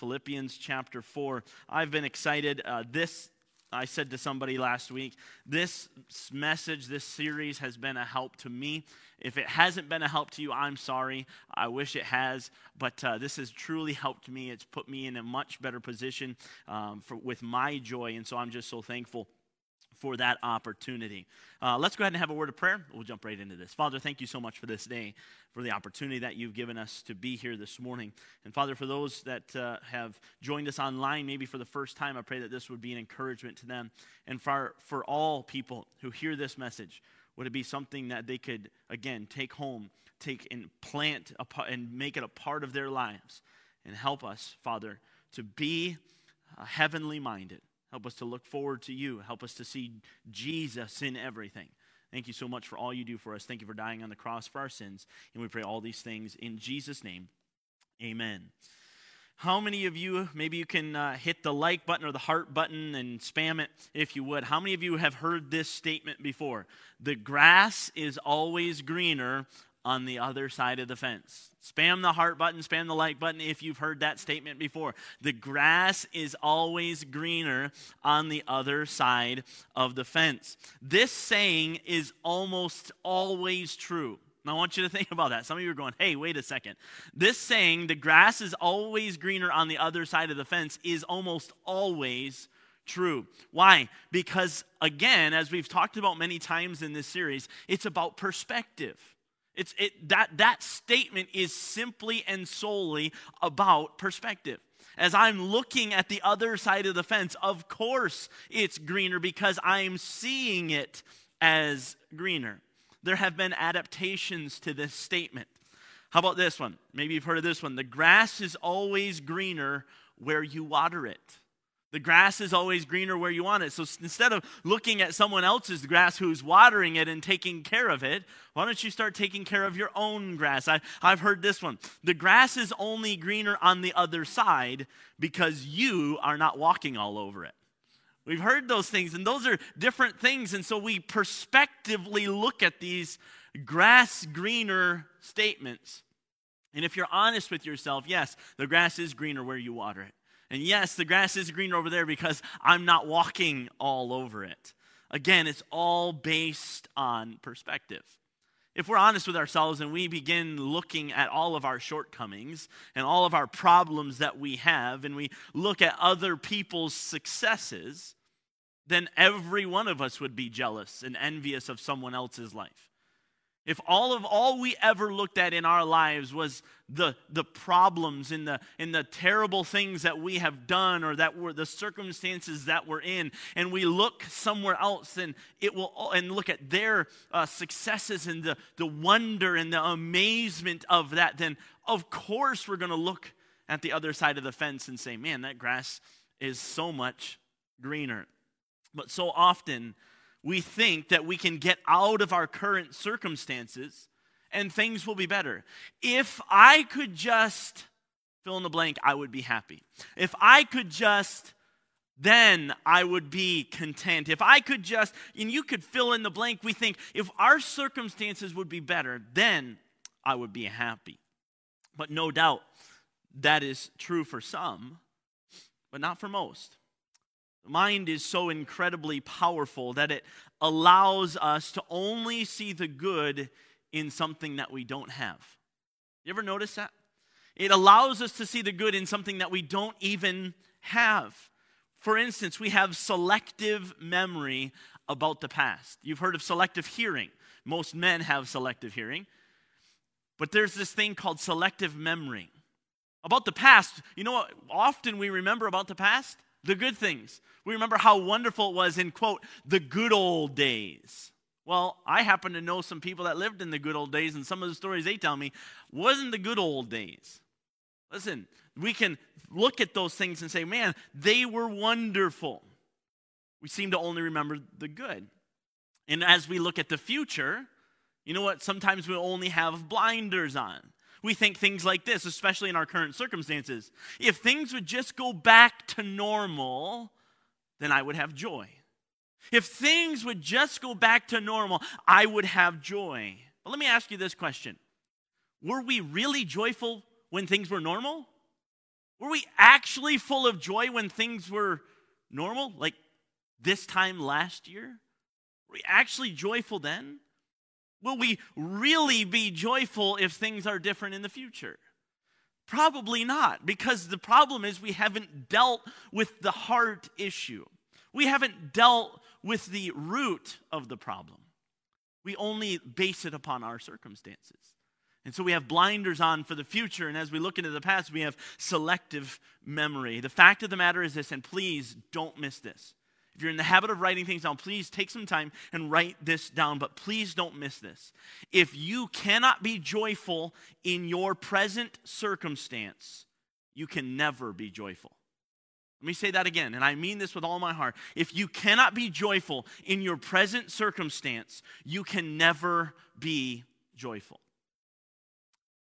Philippians chapter 4. I've been excited. Uh, this, I said to somebody last week, this message, this series has been a help to me. If it hasn't been a help to you, I'm sorry. I wish it has, but uh, this has truly helped me. It's put me in a much better position um, for, with my joy, and so I'm just so thankful for that opportunity. Uh, let's go ahead and have a word of prayer. We'll jump right into this. Father, thank you so much for this day, for the opportunity that you've given us to be here this morning. And Father, for those that uh, have joined us online, maybe for the first time, I pray that this would be an encouragement to them. And for, for all people who hear this message, would it be something that they could, again, take home, take and plant and make it a part of their lives? And help us, Father, to be uh, heavenly minded Help us to look forward to you. Help us to see Jesus in everything. Thank you so much for all you do for us. Thank you for dying on the cross for our sins. And we pray all these things in Jesus' name. Amen. How many of you, maybe you can uh, hit the like button or the heart button and spam it if you would. How many of you have heard this statement before? The grass is always greener on the other side of the fence. Spam the heart button, spam the like button if you've heard that statement before. The grass is always greener on the other side of the fence. This saying is almost always true. I want you to think about that. Some of you are going, hey, wait a second. This saying, the grass is always greener on the other side of the fence, is almost always true. Why? Because, again, as we've talked about many times in this series, it's about perspective. It's, it, that, that statement is simply and solely about perspective. As I'm looking at the other side of the fence, of course it's greener because I'm seeing it as greener. There have been adaptations to this statement. How about this one? Maybe you've heard of this one. The grass is always greener where you water it. The grass is always greener where you want it. So instead of looking at someone else's grass who's watering it and taking care of it, why don't you start taking care of your own grass? I, I've heard this one. The grass is only greener on the other side because you are not walking all over it. We've heard those things, and those are different things. And so we prospectively look at these grass greener statements. And if you're honest with yourself, yes, the grass is greener where you water it. And yes, the grass is greener over there because I'm not walking all over it. Again, it's all based on perspective. If we're honest with ourselves and we begin looking at all of our shortcomings and all of our problems that we have, and we look at other people's successes, then every one of us would be jealous and envious of someone else's life. If all of all we ever looked at in our lives was the, the problems and the, and the terrible things that we have done or that were the circumstances that we're in, and we look somewhere else and it will and look at their uh, successes and the, the wonder and the amazement of that, then of course we're going to look at the other side of the fence and say, man, that grass is so much greener. But so often, we think that we can get out of our current circumstances and things will be better. If I could just fill in the blank, I would be happy. If I could just, then I would be content. If I could just, and you could fill in the blank, we think if our circumstances would be better, then I would be happy. But no doubt that is true for some, but not for most. The mind is so incredibly powerful that it allows us to only see the good in something that we don't have. You ever notice that? It allows us to see the good in something that we don't even have. For instance, we have selective memory about the past. You've heard of selective hearing. Most men have selective hearing. But there's this thing called selective memory. About the past, you know what often we remember about the past? the good things. We remember how wonderful it was in, quote, the good old days. Well, I happen to know some people that lived in the good old days, and some of the stories they tell me wasn't the good old days. Listen, we can look at those things and say, man, they were wonderful. We seem to only remember the good. And as we look at the future, you know what? Sometimes we only have blinders on we think things like this, especially in our current circumstances. If things would just go back to normal, then I would have joy. If things would just go back to normal, I would have joy. But let me ask you this question Were we really joyful when things were normal? Were we actually full of joy when things were normal, like this time last year? Were we actually joyful then? Will we really be joyful if things are different in the future? Probably not, because the problem is we haven't dealt with the heart issue. We haven't dealt with the root of the problem. We only base it upon our circumstances. And so we have blinders on for the future, and as we look into the past, we have selective memory. The fact of the matter is this, and please don't miss this. If you're in the habit of writing things down, please take some time and write this down, but please don't miss this. If you cannot be joyful in your present circumstance, you can never be joyful. Let me say that again, and I mean this with all my heart. If you cannot be joyful in your present circumstance, you can never be joyful.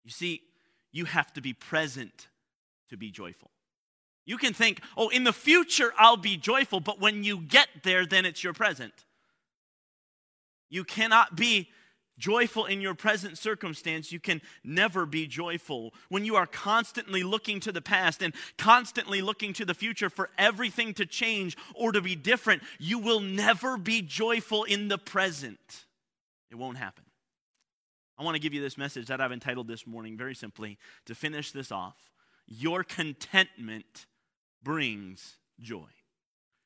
You see, you have to be present to be joyful. You can think, oh, in the future I'll be joyful, but when you get there, then it's your present. You cannot be joyful in your present circumstance. You can never be joyful. When you are constantly looking to the past and constantly looking to the future for everything to change or to be different, you will never be joyful in the present. It won't happen. I want to give you this message that I've entitled this morning very simply to finish this off. Your contentment brings joy.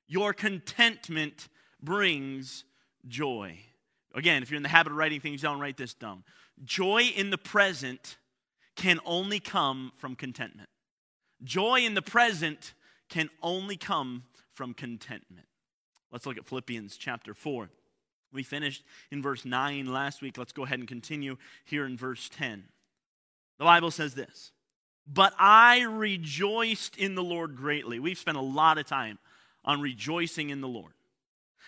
Your contentment brings joy. Again, if you're in the habit of writing things down, write this down. Joy in the present can only come from contentment. Joy in the present can only come from contentment. Let's look at Philippians chapter 4. We finished in verse 9 last week. Let's go ahead and continue here in verse 10. The Bible says this But I rejoiced in the Lord greatly. We've spent a lot of time on rejoicing in the Lord.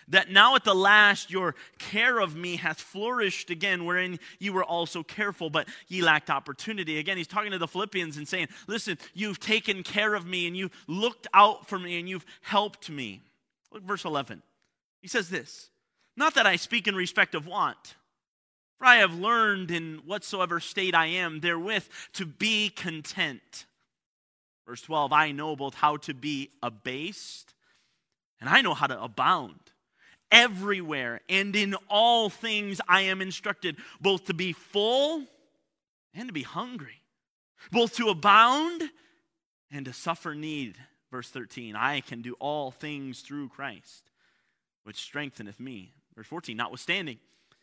That now at the last your care of me hath flourished again, wherein you were also careful, but ye lacked opportunity. Again, he's talking to the Philippians and saying, Listen, you've taken care of me and you've looked out for me and you've helped me. Look, verse 11. He says this not that I speak in respect of want, for I have learned in whatsoever state I am therewith to be content. Verse 12 I know both how to be abased and I know how to abound. Everywhere and in all things I am instructed both to be full and to be hungry, both to abound and to suffer need. Verse 13 I can do all things through Christ, which strengtheneth me. Verse 14, notwithstanding,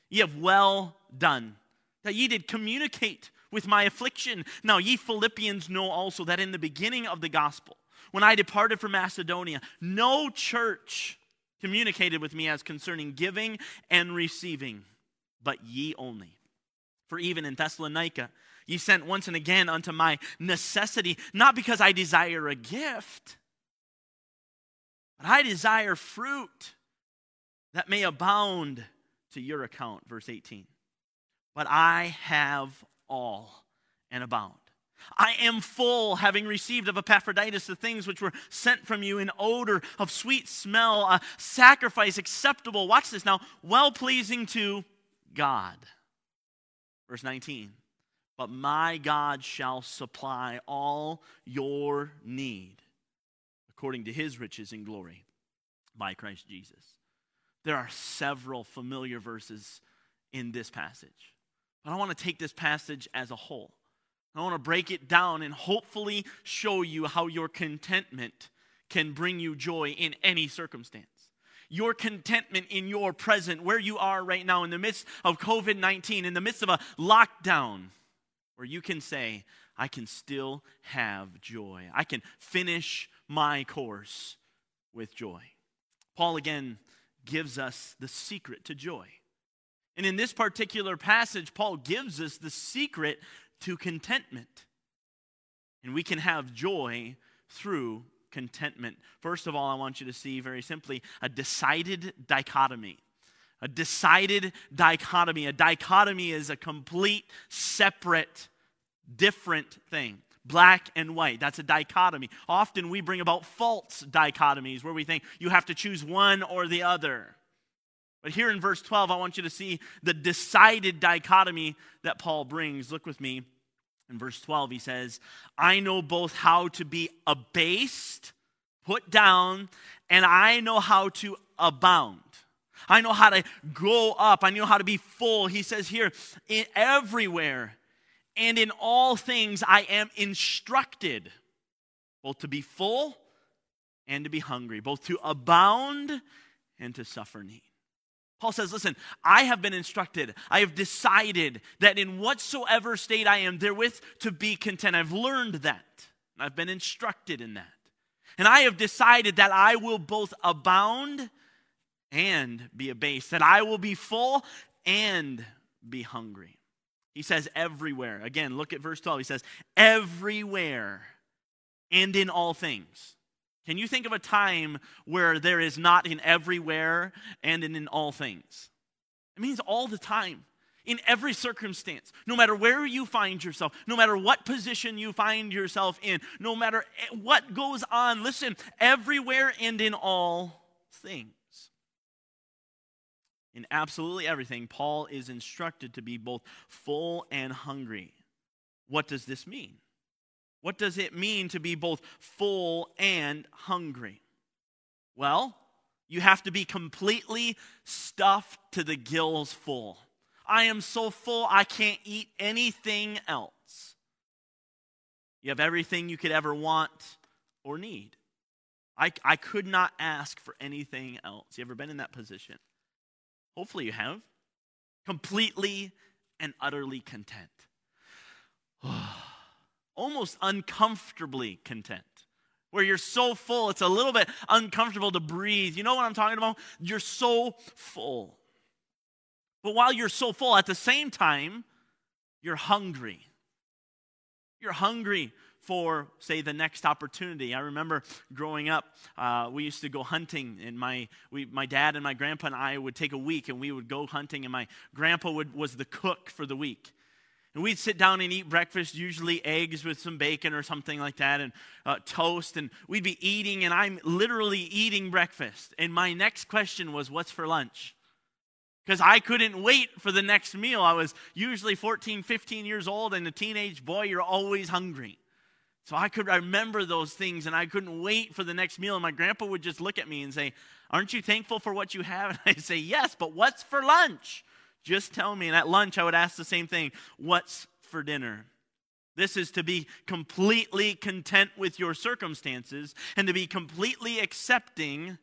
ye have well done, that ye did communicate with my affliction. Now, ye Philippians know also that in the beginning of the gospel, when I departed from Macedonia, no church communicated with me as concerning giving and receiving, but ye only. For even in Thessalonica, ye sent once and again unto my necessity, not because I desire a gift, but I desire fruit that may abound to your account. Verse 18. But I have all and abound. I am full, having received of Epaphroditus the things which were sent from you in odor of sweet smell, a sacrifice acceptable. Watch this now, well pleasing to God. Verse 19. But my God shall supply all your need according to his riches and glory by Christ Jesus. There are several familiar verses in this passage. But I want to take this passage as a whole. I want to break it down and hopefully show you how your contentment can bring you joy in any circumstance. Your contentment in your present, where you are right now, in the midst of COVID 19, in the midst of a lockdown, where you can say, I can still have joy. I can finish my course with joy. Paul again gives us the secret to joy. And in this particular passage, Paul gives us the secret to contentment. And we can have joy through contentment. First of all, I want you to see very simply a decided dichotomy. A decided dichotomy. A dichotomy is a complete, separate, different thing black and white. That's a dichotomy. Often we bring about false dichotomies where we think you have to choose one or the other. But here in verse 12, I want you to see the decided dichotomy that Paul brings. Look with me In verse 12, he says, I know both how to be abased, put down, and I know how to abound. I know how to go up. I know how to be full. He says here, in everywhere and in all things I am instructed, both to be full and to be hungry, both to abound and to suffer need. Paul says, Listen, I have been instructed. I have decided that in whatsoever state I am therewith to be content. I've learned that. I've been instructed in that. And I have decided that I will both abound and be abased, that I will be full and be hungry. He says, everywhere. Again, look at verse 12. He says, everywhere and in all things. Can you think of a time where there is not in everywhere and in, in all things? It means all the time, in every circumstance, no matter where you find yourself, no matter what position you find yourself in, no matter what goes on. Listen, everywhere and in all things. In absolutely everything, Paul is instructed to be both full and hungry. What does this mean? What does it mean to be both full and hungry? Well, you have to be completely stuffed to the gills full. I am so full, I can't eat anything else. You have everything you could ever want or need. I, I could not ask for anything else. You ever been in that position? Hopefully, you have. Completely and utterly content. almost uncomfortably content. Where you're so full, it's a little bit uncomfortable to breathe. You know what I'm talking about? You're so full. But while you're so full, at the same time, you're hungry. You're hungry for, say, the next opportunity. I remember growing up, uh, we used to go hunting, and my, we, my dad and my grandpa and I would take a week, and we would go hunting, and my grandpa would, was the cook for the week. And we'd sit down and eat breakfast, usually eggs with some bacon or something like that, and uh, toast. And we'd be eating, and I'm literally eating breakfast. And my next question was, What's for lunch? Because I couldn't wait for the next meal. I was usually 14, 15 years old, and a teenage boy, you're always hungry. So I could remember those things, and I couldn't wait for the next meal. And my grandpa would just look at me and say, Aren't you thankful for what you have? And I'd say, Yes, but what's for lunch? Just tell me. And at lunch, I would ask the same thing What's for dinner? This is to be completely content with your circumstances and to be completely accepting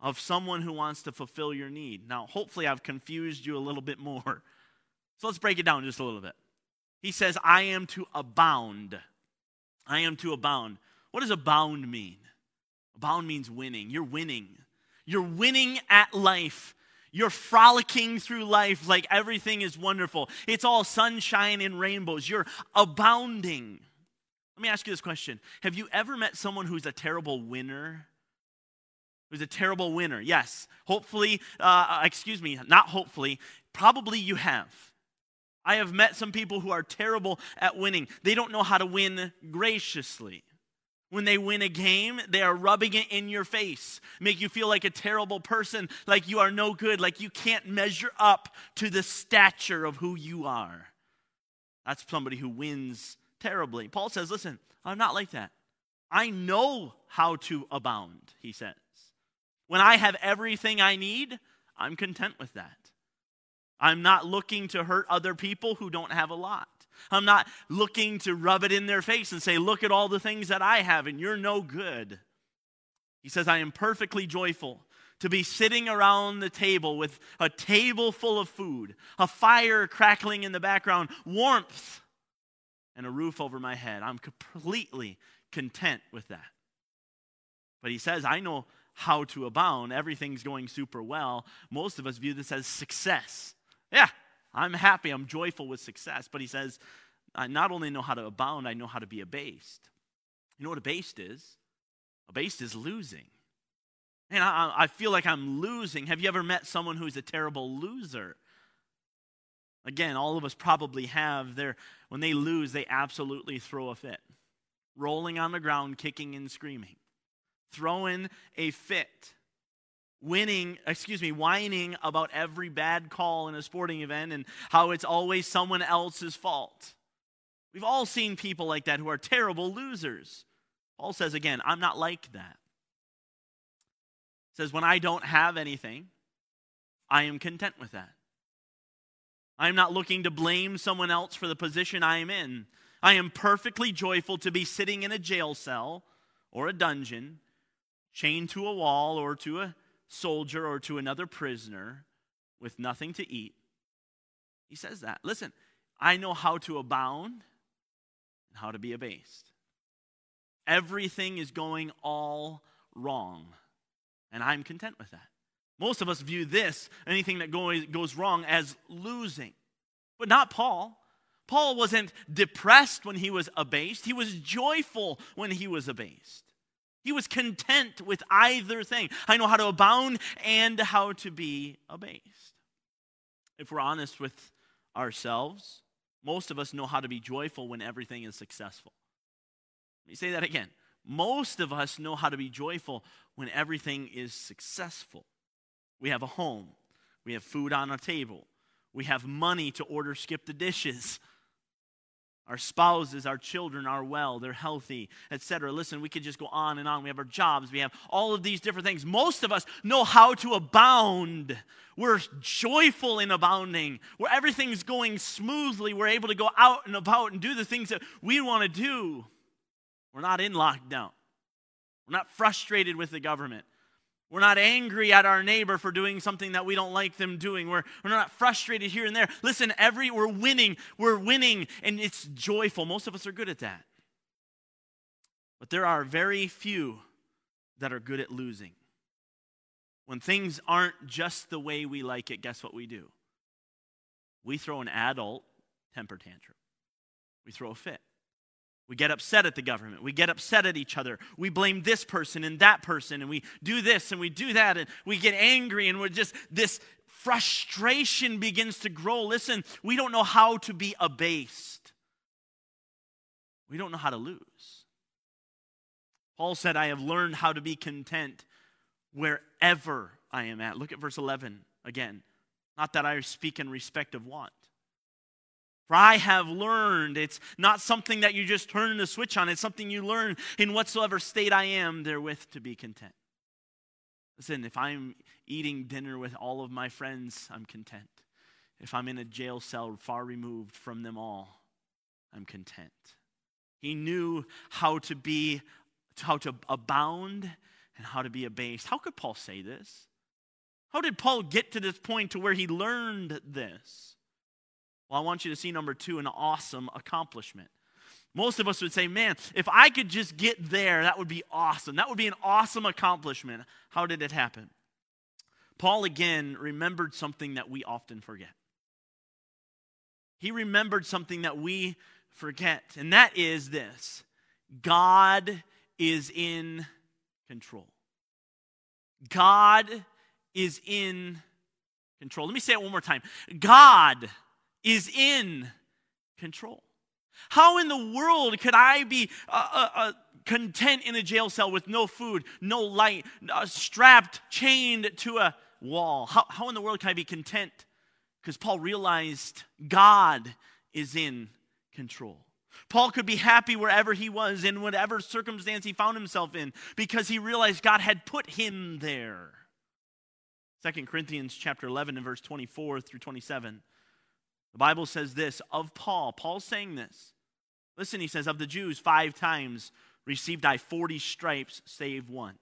of someone who wants to fulfill your need. Now, hopefully, I've confused you a little bit more. So let's break it down just a little bit. He says, I am to abound. I am to abound. What does abound mean? Abound means winning. You're winning. You're winning at life. You're frolicking through life like everything is wonderful. It's all sunshine and rainbows. You're abounding. Let me ask you this question Have you ever met someone who's a terrible winner? Who's a terrible winner? Yes. Hopefully, uh, excuse me, not hopefully, probably you have. I have met some people who are terrible at winning. They don't know how to win graciously. When they win a game, they are rubbing it in your face, make you feel like a terrible person, like you are no good, like you can't measure up to the stature of who you are. That's somebody who wins terribly. Paul says, Listen, I'm not like that. I know how to abound, he says. When I have everything I need, I'm content with that. I'm not looking to hurt other people who don't have a lot. I'm not looking to rub it in their face and say, Look at all the things that I have, and you're no good. He says, I am perfectly joyful to be sitting around the table with a table full of food, a fire crackling in the background, warmth, and a roof over my head. I'm completely content with that. But he says, I know how to abound. Everything's going super well. Most of us view this as success. Yeah, I'm happy, I'm joyful with success. But he says, I not only know how to abound, I know how to be abased. You know what abased is? Abased is losing. And I, I feel like I'm losing. Have you ever met someone who's a terrible loser? Again, all of us probably have. Their, when they lose, they absolutely throw a fit. Rolling on the ground, kicking and screaming. Throwing a fit winning, excuse me, whining about every bad call in a sporting event and how it's always someone else's fault. We've all seen people like that who are terrible losers. Paul says again, I'm not like that. He says, when I don't have anything, I am content with that. I am not looking to blame someone else for the position I am in. I am perfectly joyful to be sitting in a jail cell or a dungeon, chained to a wall or to a soldier or to another prisoner with nothing to eat. He says that. Listen, I know how to abound and how to be abased. Everything is going all wrong, and I'm content with that. Most of us view this, anything that goes wrong, as losing, but not Paul. Paul wasn't depressed when he was abased, he was joyful when he was abased. He was content with either thing. I know how to abound and how to be abased. If we're honest with ourselves, most of us know how to be joyful when everything is successful. Let me say that again. Most of us know how to be joyful when everything is successful. We have a home, we have food on a table, we have money to order skip the dishes. Our spouses, our children are well, they're healthy, etc. Listen, we could just go on and on. We have our jobs, we have all of these different things. Most of us know how to abound. We're joyful in abounding, where everything's going smoothly. We're able to go out and about and do the things that we want to do. We're not in lockdown. We're not frustrated with the government. We're not angry at our neighbor for doing something that we don't like them doing. We're, we're not frustrated here and there. Listen, every we're winning. We're winning, and it's joyful. Most of us are good at that. But there are very few that are good at losing. When things aren't just the way we like it, guess what we do? We throw an adult temper tantrum. We throw a fit. We get upset at the government. We get upset at each other. We blame this person and that person, and we do this and we do that, and we get angry, and we're just, this frustration begins to grow. Listen, we don't know how to be abased, we don't know how to lose. Paul said, I have learned how to be content wherever I am at. Look at verse 11 again. Not that I speak in respect of want. For I have learned, it's not something that you just turn the switch on, it's something you learn in whatsoever state I am therewith to be content. Listen, if I'm eating dinner with all of my friends, I'm content. If I'm in a jail cell far removed from them all, I'm content. He knew how to be, how to abound and how to be abased. How could Paul say this? How did Paul get to this point to where he learned this? Well, I want you to see number two an awesome accomplishment. Most of us would say, man, if I could just get there, that would be awesome. That would be an awesome accomplishment. How did it happen? Paul again remembered something that we often forget. He remembered something that we forget, and that is this God is in control. God is in control. Let me say it one more time God is in control. How in the world could I be uh, uh, uh, content in a jail cell with no food, no light, uh, strapped, chained to a wall? How, how in the world can I be content? Because Paul realized God is in control. Paul could be happy wherever he was, in whatever circumstance he found himself in, because he realized God had put him there. 2 Corinthians chapter 11 and verse 24 through 27. The Bible says this of Paul. Paul's saying this. Listen, he says, Of the Jews, five times received I 40 stripes, save one.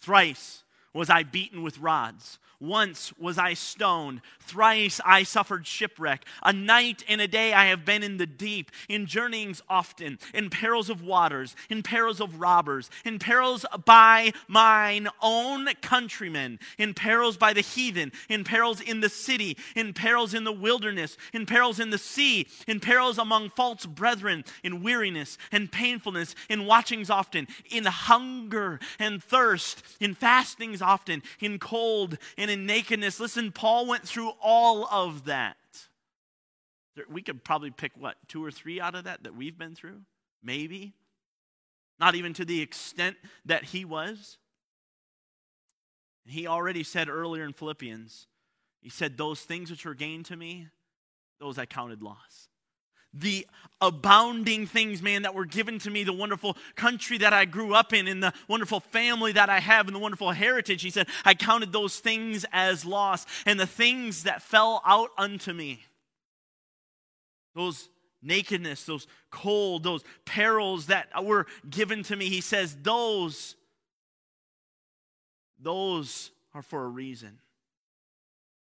Thrice was I beaten with rods. Once was I stoned. Thrice I suffered shipwreck. A night and a day I have been in the deep, in journeyings often, in perils of waters, in perils of robbers, in perils by mine own countrymen, in perils by the heathen, in perils in the city, in perils in the wilderness, in perils in the sea, in perils among false brethren, in weariness and painfulness, in watchings often, in hunger and thirst, in fastings often, in cold and in nakedness. Listen, Paul went through all of that. We could probably pick, what, two or three out of that that we've been through? Maybe. Not even to the extent that he was. He already said earlier in Philippians, he said, Those things which were gained to me, those I counted loss. The abounding things, man, that were given to me, the wonderful country that I grew up in, and the wonderful family that I have, and the wonderful heritage. He said, I counted those things as loss, and the things that fell out unto me, those nakedness, those cold, those perils that were given to me, he says, those, those are for a reason.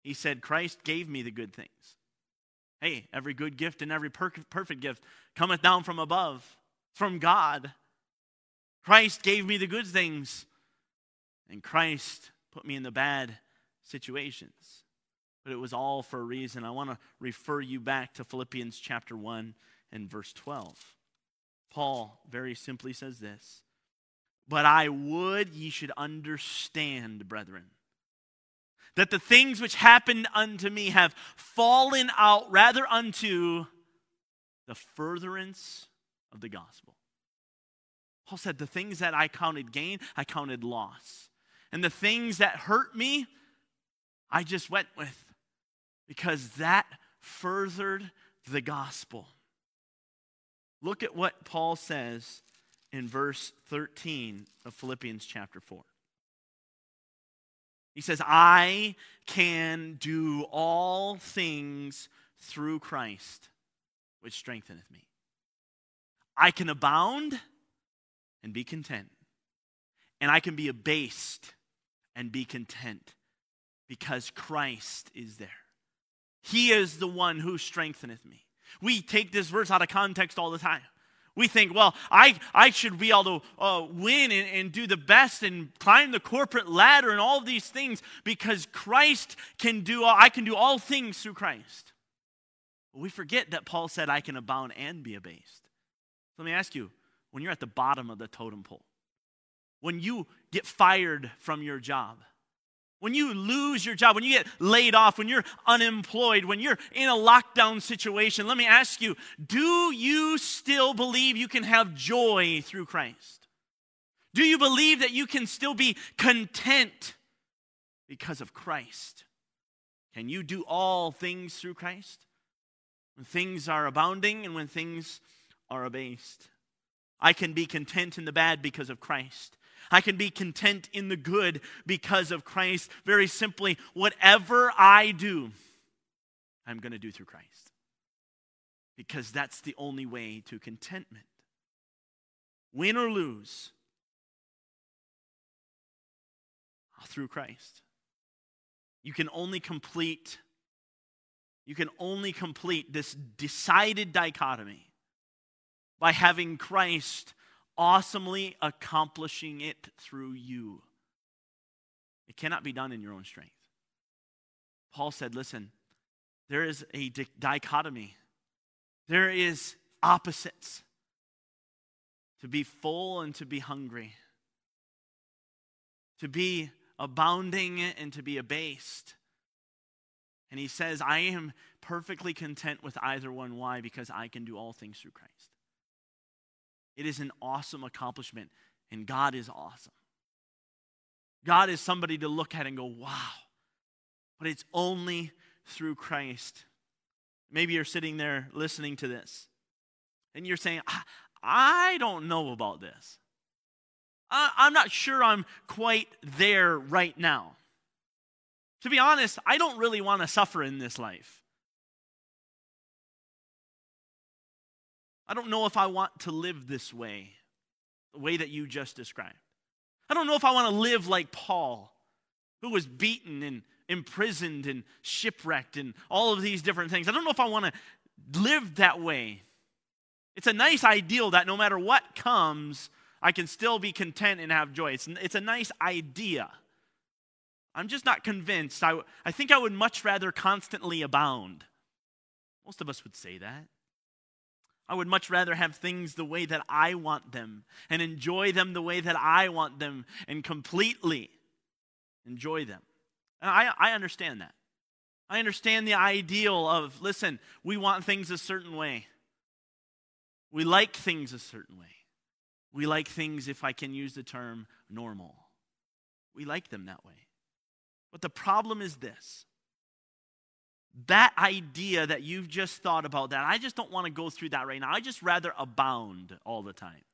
He said, Christ gave me the good things. Hey, every good gift and every per- perfect gift cometh down from above, from God. Christ gave me the good things, and Christ put me in the bad situations. But it was all for a reason. I want to refer you back to Philippians chapter 1 and verse 12. Paul very simply says this But I would ye should understand, brethren that the things which happened unto me have fallen out rather unto the furtherance of the gospel. Paul said, The things that I counted gain, I counted loss. And the things that hurt me, I just went with because that furthered the gospel. Look at what Paul says in verse 13 of Philippians chapter 4. He says, I can do all things through Christ, which strengtheneth me. I can abound and be content. And I can be abased and be content because Christ is there. He is the one who strengtheneth me. We take this verse out of context all the time. We think, well, I, I should be able to uh, win and, and do the best and climb the corporate ladder and all these things because Christ can do, all, I can do all things through Christ. We forget that Paul said, I can abound and be abased. Let me ask you, when you're at the bottom of the totem pole, when you get fired from your job, when you lose your job, when you get laid off, when you're unemployed, when you're in a lockdown situation, let me ask you do you still believe you can have joy through Christ? Do you believe that you can still be content because of Christ? Can you do all things through Christ? When things are abounding and when things are abased. I can be content in the bad because of Christ. I can be content in the good because of Christ. Very simply, whatever I do, I'm going to do through Christ. Because that's the only way to contentment. Win or lose, through Christ. You can only complete you can only complete this decided dichotomy by having Christ awesomely accomplishing it through you. It cannot be done in your own strength. Paul said, listen, there is a di- dichotomy, there is opposites to be full and to be hungry, to be abounding and to be abased. And he says, I am perfectly content with either one. Why? Because I can do all things through Christ. It is an awesome accomplishment, and God is awesome. God is somebody to look at and go, wow. But it's only through Christ. Maybe you're sitting there listening to this, and you're saying, I don't know about this. I'm not sure I'm quite there right now. To be honest, I don't really want to suffer in this life. I don't know if I want to live this way, the way that you just described. I don't know if I want to live like Paul, who was beaten and imprisoned and shipwrecked and all of these different things. I don't know if I want to live that way. It's a nice ideal that no matter what comes, I can still be content and have joy. It's, it's a nice idea. I'm just not convinced. I, I think I would much rather constantly abound. Most of us would say that. I would much rather have things the way that I want them and enjoy them the way that I want them and completely enjoy them. And I, I understand that. I understand the ideal of, listen, we want things a certain way. We like things a certain way. We like things, if I can use the term, normal. We like them that way. But the problem is this that idea that you've just thought about that, I just don't want to go through that right now. I just rather abound all the time.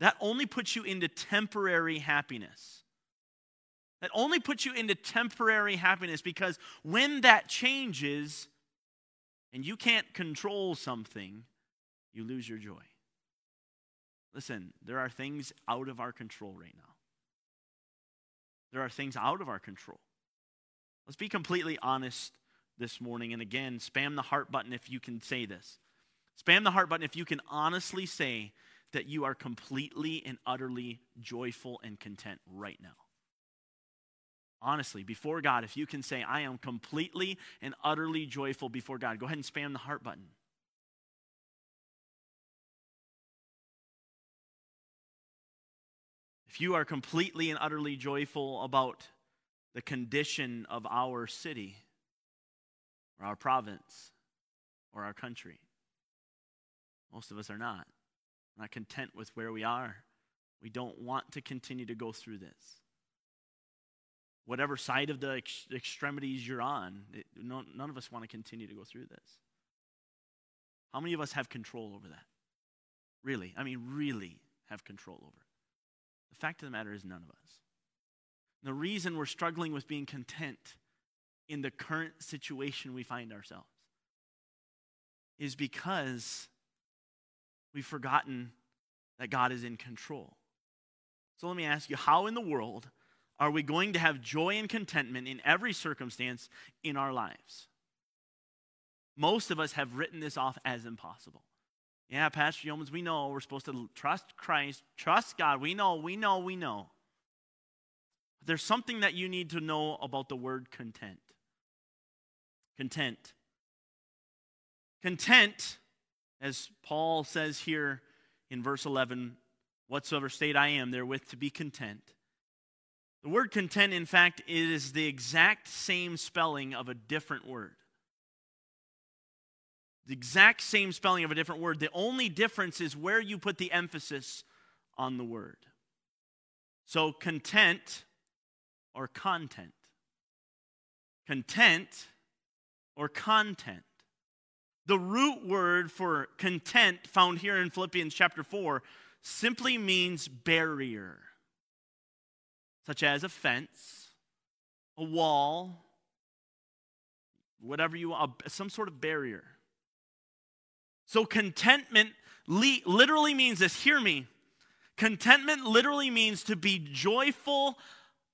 That only puts you into temporary happiness. That only puts you into temporary happiness because when that changes and you can't control something, you lose your joy. Listen, there are things out of our control right now. There are things out of our control. Let's be completely honest this morning. And again, spam the heart button if you can say this. Spam the heart button if you can honestly say that you are completely and utterly joyful and content right now. Honestly, before God, if you can say, I am completely and utterly joyful before God, go ahead and spam the heart button. If you are completely and utterly joyful about the condition of our city, or our province, or our country, most of us are not. We're not content with where we are. We don't want to continue to go through this. Whatever side of the ex- extremities you're on, it, no, none of us want to continue to go through this. How many of us have control over that? Really? I mean, really have control over it. The fact of the matter is, none of us. The reason we're struggling with being content in the current situation we find ourselves is because we've forgotten that God is in control. So let me ask you how in the world are we going to have joy and contentment in every circumstance in our lives? Most of us have written this off as impossible. Yeah, Pastor Yeomans, we know we're supposed to trust Christ, trust God. We know, we know, we know. There's something that you need to know about the word content. Content. Content, as Paul says here in verse 11, whatsoever state I am therewith to be content. The word content, in fact, is the exact same spelling of a different word the exact same spelling of a different word. The only difference is where you put the emphasis on the word. So, content or content. Content or content. The root word for content found here in Philippians chapter 4 simply means barrier, such as a fence, a wall, whatever you want, some sort of barrier. So, contentment literally means this. Hear me. Contentment literally means to be joyful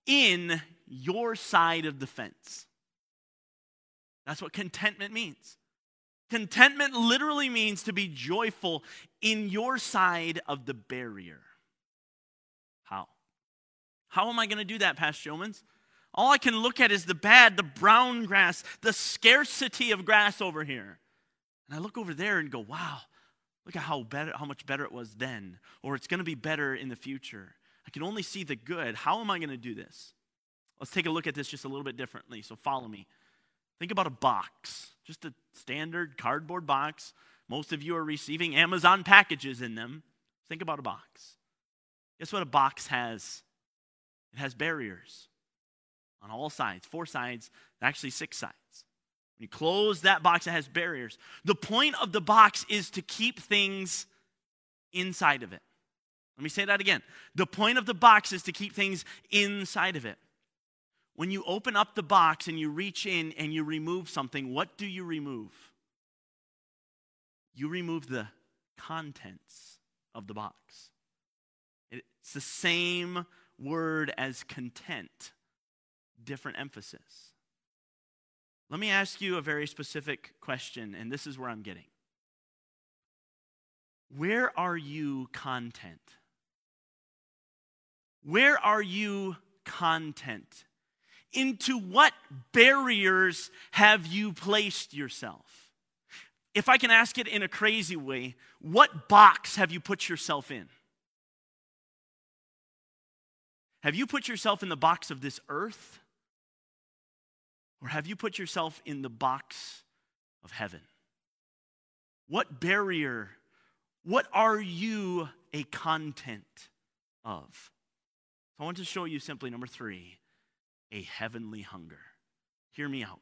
in your side of the fence. That's what contentment means. Contentment literally means to be joyful in your side of the barrier. How? How am I going to do that, Pastor Yeomans? All I can look at is the bad, the brown grass, the scarcity of grass over here. And I look over there and go, wow, look at how, better, how much better it was then, or it's going to be better in the future. I can only see the good. How am I going to do this? Let's take a look at this just a little bit differently. So follow me. Think about a box, just a standard cardboard box. Most of you are receiving Amazon packages in them. Think about a box. Guess what a box has? It has barriers on all sides, four sides, actually six sides. When you close that box, it has barriers. The point of the box is to keep things inside of it. Let me say that again. The point of the box is to keep things inside of it. When you open up the box and you reach in and you remove something, what do you remove? You remove the contents of the box. It's the same word as content, different emphasis. Let me ask you a very specific question, and this is where I'm getting. Where are you content? Where are you content? Into what barriers have you placed yourself? If I can ask it in a crazy way, what box have you put yourself in? Have you put yourself in the box of this earth? Or have you put yourself in the box of heaven? What barrier, what are you a content of? I want to show you simply number three a heavenly hunger. Hear me out.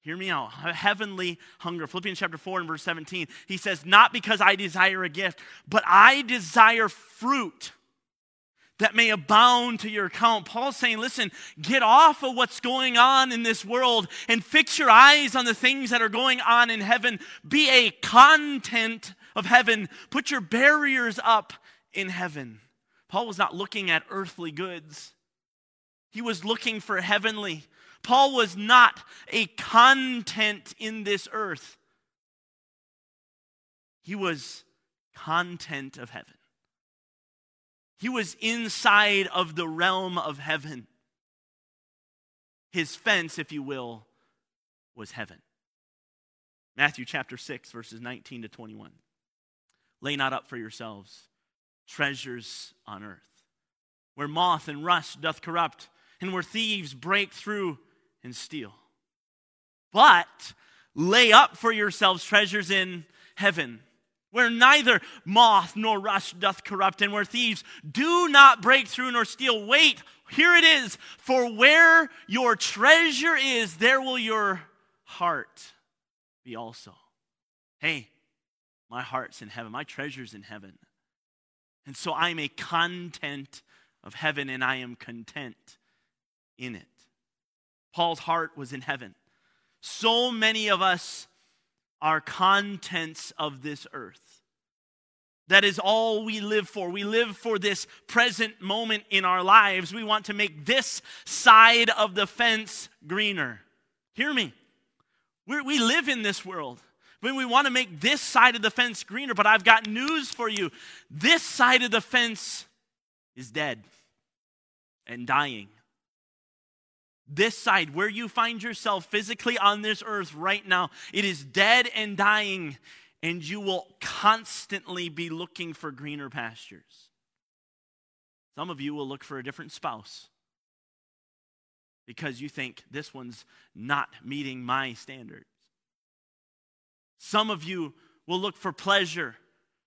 Hear me out. Heavenly hunger. Philippians chapter 4 and verse 17. He says, Not because I desire a gift, but I desire fruit that may abound to your account. Paul's saying, listen, get off of what's going on in this world and fix your eyes on the things that are going on in heaven. Be a content of heaven. Put your barriers up in heaven. Paul was not looking at earthly goods, he was looking for heavenly. Paul was not a content in this earth, he was content of heaven. He was inside of the realm of heaven. His fence, if you will, was heaven. Matthew chapter 6, verses 19 to 21. Lay not up for yourselves treasures on earth, where moth and rust doth corrupt, and where thieves break through and steal. But lay up for yourselves treasures in heaven where neither moth nor rust doth corrupt, and where thieves do not break through nor steal. Wait, here it is. For where your treasure is, there will your heart be also. Hey, my heart's in heaven, my treasure's in heaven. And so I'm a content of heaven, and I am content in it. Paul's heart was in heaven. So many of us are contents of this earth. That is all we live for. We live for this present moment in our lives. We want to make this side of the fence greener. Hear me. We're, we live in this world. When we want to make this side of the fence greener, but I've got news for you. This side of the fence is dead and dying this side, where you find yourself physically on this earth right now, it is dead and dying, and you will constantly be looking for greener pastures. Some of you will look for a different spouse because you think this one's not meeting my standards. Some of you will look for pleasure.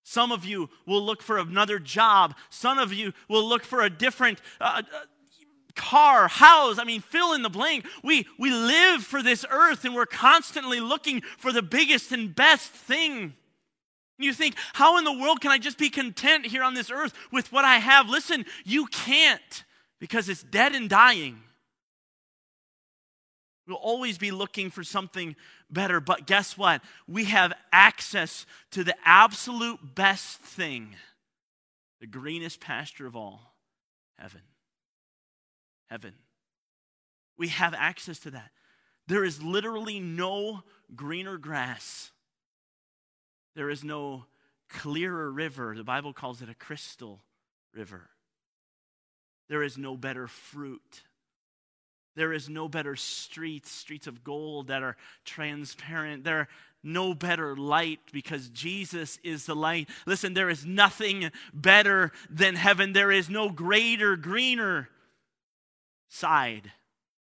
Some of you will look for another job. Some of you will look for a different uh, uh car, house, I mean, fill in the blank. We, we live for this earth and we're constantly looking for the biggest and best thing. You think, how in the world can I just be content here on this earth with what I have? Listen, you can't because it's dead and dying. We'll always be looking for something better, but guess what? We have access to the absolute best thing the greenest pasture of all heaven heaven. We have access to that. There is literally no greener grass. There is no clearer river. The Bible calls it a crystal river. There is no better fruit. There is no better streets, streets of gold that are transparent. There are no better light because Jesus is the light. Listen, there is nothing better than heaven. There is no greater, greener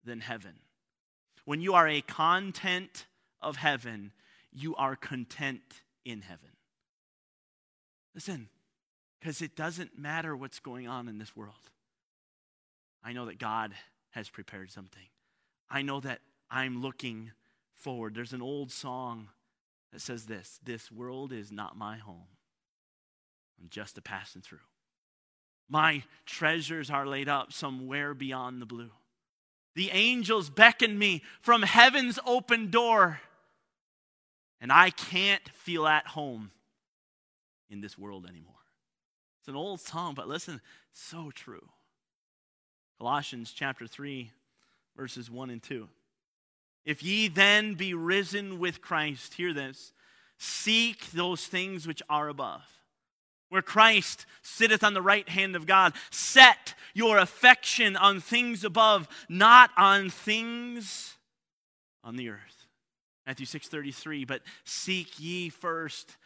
than heaven. When you are a content of heaven, you are content in heaven. Listen, because it doesn't matter what's going on in this world. I know that God has prepared something. I know that I'm looking forward. There's an old song that says this This world is not my home. I'm just a passing through. My treasures are laid up somewhere beyond the blue. The angels beckon me from heaven's open door, and I can't feel at home in this world anymore. It's an old song, but listen, so true. Colossians chapter 3, verses 1 and 2. If ye then be risen with Christ, hear this, seek those things which are above where Christ sitteth on the right hand of God. Set your affection on things above, not on things on the earth. Matthew 6:33, but seek ye first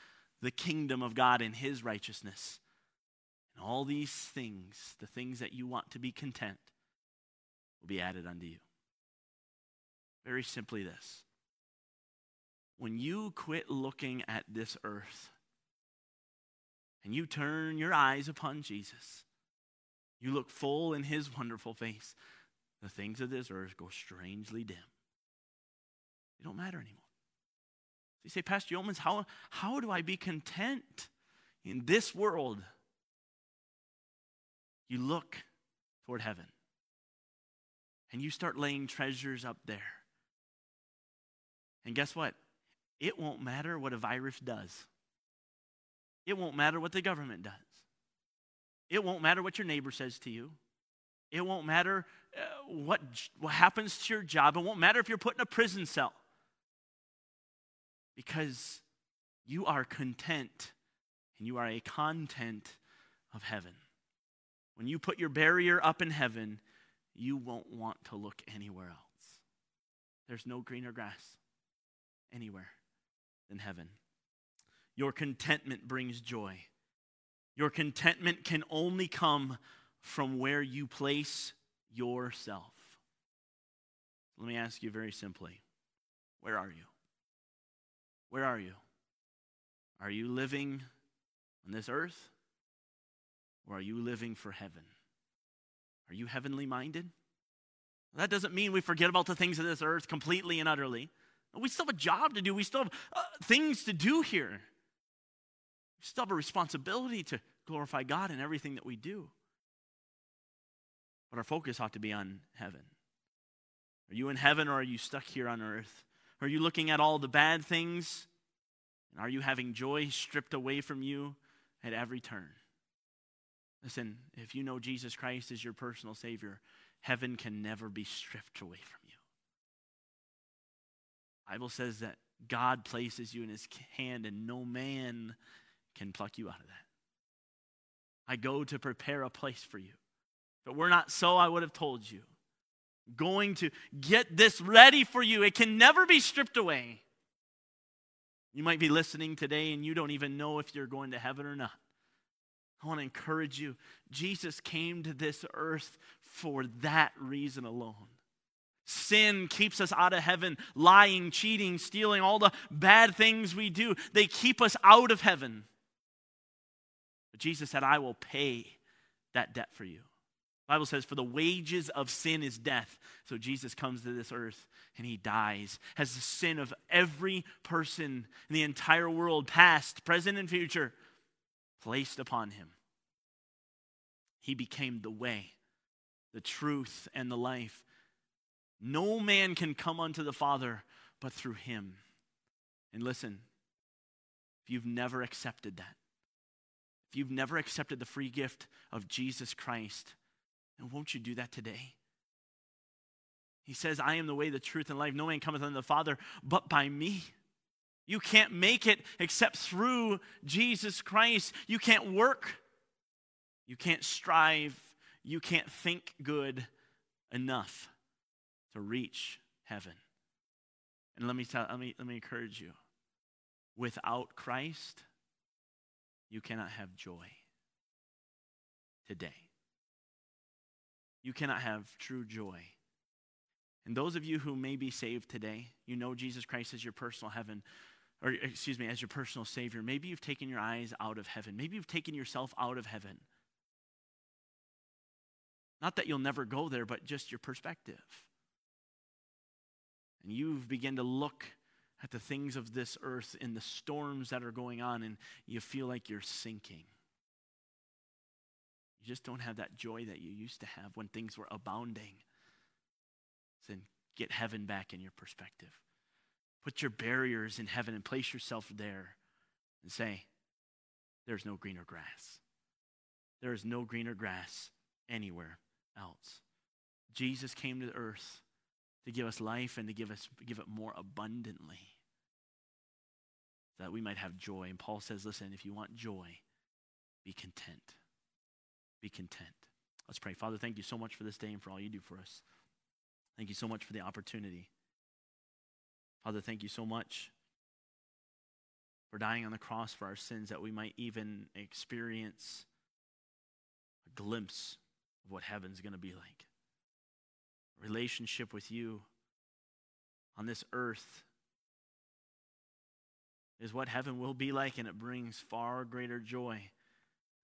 the kingdom of God and his righteousness. And all these things, the things that you want to be content, will be added unto you. Very simply this. When you quit looking at this earth and you turn your eyes upon Jesus, you look full in his wonderful face, the things of this earth go strangely dim. they don't matter anymore. You say, Pastor Yeomans, how, how do I be content in this world? You look toward heaven and you start laying treasures up there. And guess what? It won't matter what a virus does. It won't matter what the government does. It won't matter what your neighbor says to you. It won't matter uh, what, what happens to your job. It won't matter if you're put in a prison cell. Because you are content and you are a content of heaven. When you put your barrier up in heaven, you won't want to look anywhere else. There's no greener grass anywhere than heaven. Your contentment brings joy. Your contentment can only come from where you place yourself. Let me ask you very simply where are you? Where are you? Are you living on this earth? Or are you living for heaven? Are you heavenly minded? That doesn't mean we forget about the things of this earth completely and utterly. We still have a job to do. We still have uh, things to do here. Still have a responsibility to glorify God in everything that we do. But our focus ought to be on heaven. Are you in heaven or are you stuck here on earth? Are you looking at all the bad things? And are you having joy stripped away from you at every turn? Listen, if you know Jesus Christ as your personal Savior, heaven can never be stripped away from you. The Bible says that God places you in his hand and no man can pluck you out of that. I go to prepare a place for you. But we're not so, I would have told you going to get this ready for you. It can never be stripped away. You might be listening today and you don't even know if you're going to heaven or not. I want to encourage you. Jesus came to this earth for that reason alone. Sin keeps us out of heaven. Lying, cheating, stealing, all the bad things we do, they keep us out of heaven. But Jesus said, I will pay that debt for you. Bible says, for the wages of sin is death. So Jesus comes to this earth and he dies, has the sin of every person in the entire world, past, present, and future, placed upon him. He became the way, the truth, and the life. No man can come unto the Father but through him. And listen, if you've never accepted that, you've never accepted the free gift of Jesus Christ, and won't you do that today? He says, I am the way, the truth, and life. No man cometh unto the Father but by me. You can't make it except through Jesus Christ. You can't work. You can't strive. You can't think good enough to reach heaven. And let me tell, let me, let me encourage you. Without Christ, you cannot have joy today you cannot have true joy. And those of you who may be saved today, you know Jesus Christ as your personal heaven, or excuse me, as your personal Savior. Maybe you've taken your eyes out of heaven. Maybe you've taken yourself out of heaven. Not that you'll never go there, but just your perspective. And you've begun to look at the things of this earth and the storms that are going on, and you feel like you're sinking. You just don't have that joy that you used to have when things were abounding. Then get heaven back in your perspective. Put your barriers in heaven and place yourself there and say, There's no greener grass. There is no greener grass anywhere else. Jesus came to the earth to give us life and to give us give it more abundantly. That we might have joy. And Paul says, listen, if you want joy, be content be content. Let's pray. Father, thank you so much for this day and for all you do for us. Thank you so much for the opportunity. Father, thank you so much for dying on the cross for our sins that we might even experience a glimpse of what heaven's going to be like. Relationship with you on this earth is what heaven will be like, and it brings far greater joy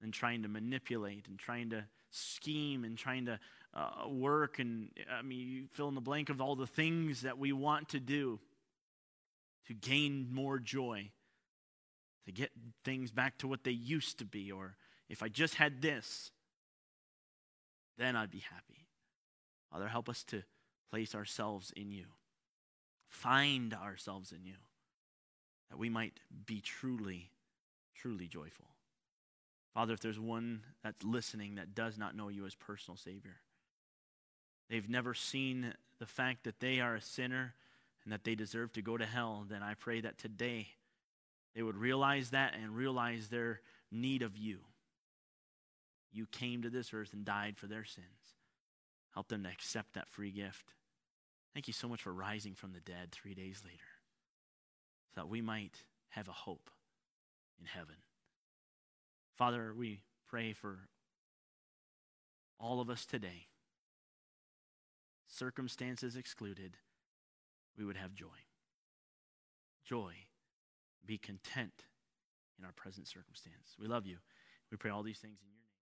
than trying to manipulate and trying to scheme and trying to uh, work and I mean, you fill in the blank of all the things that we want to do. to gain more joy, to get things back to what they used to be, or if I just had this, then I'd be happy. Father, help us to place ourselves in you, find ourselves in you, that we might be truly, truly joyful. Father, if there's one that's listening that does not know you as personal Savior, they've never seen the fact that they are a sinner and that they deserve to go to hell, then I pray that today they would realize that and realize their need of you. You came to this earth and died for their sins. Help them to accept that free gift. Thank you so much for rising from the dead three days later so that we might have a hope in heaven. Father, we pray for all of us today, circumstances excluded, we would have joy. Joy. Be content in our present circumstance. We love you. We pray all these things in your name.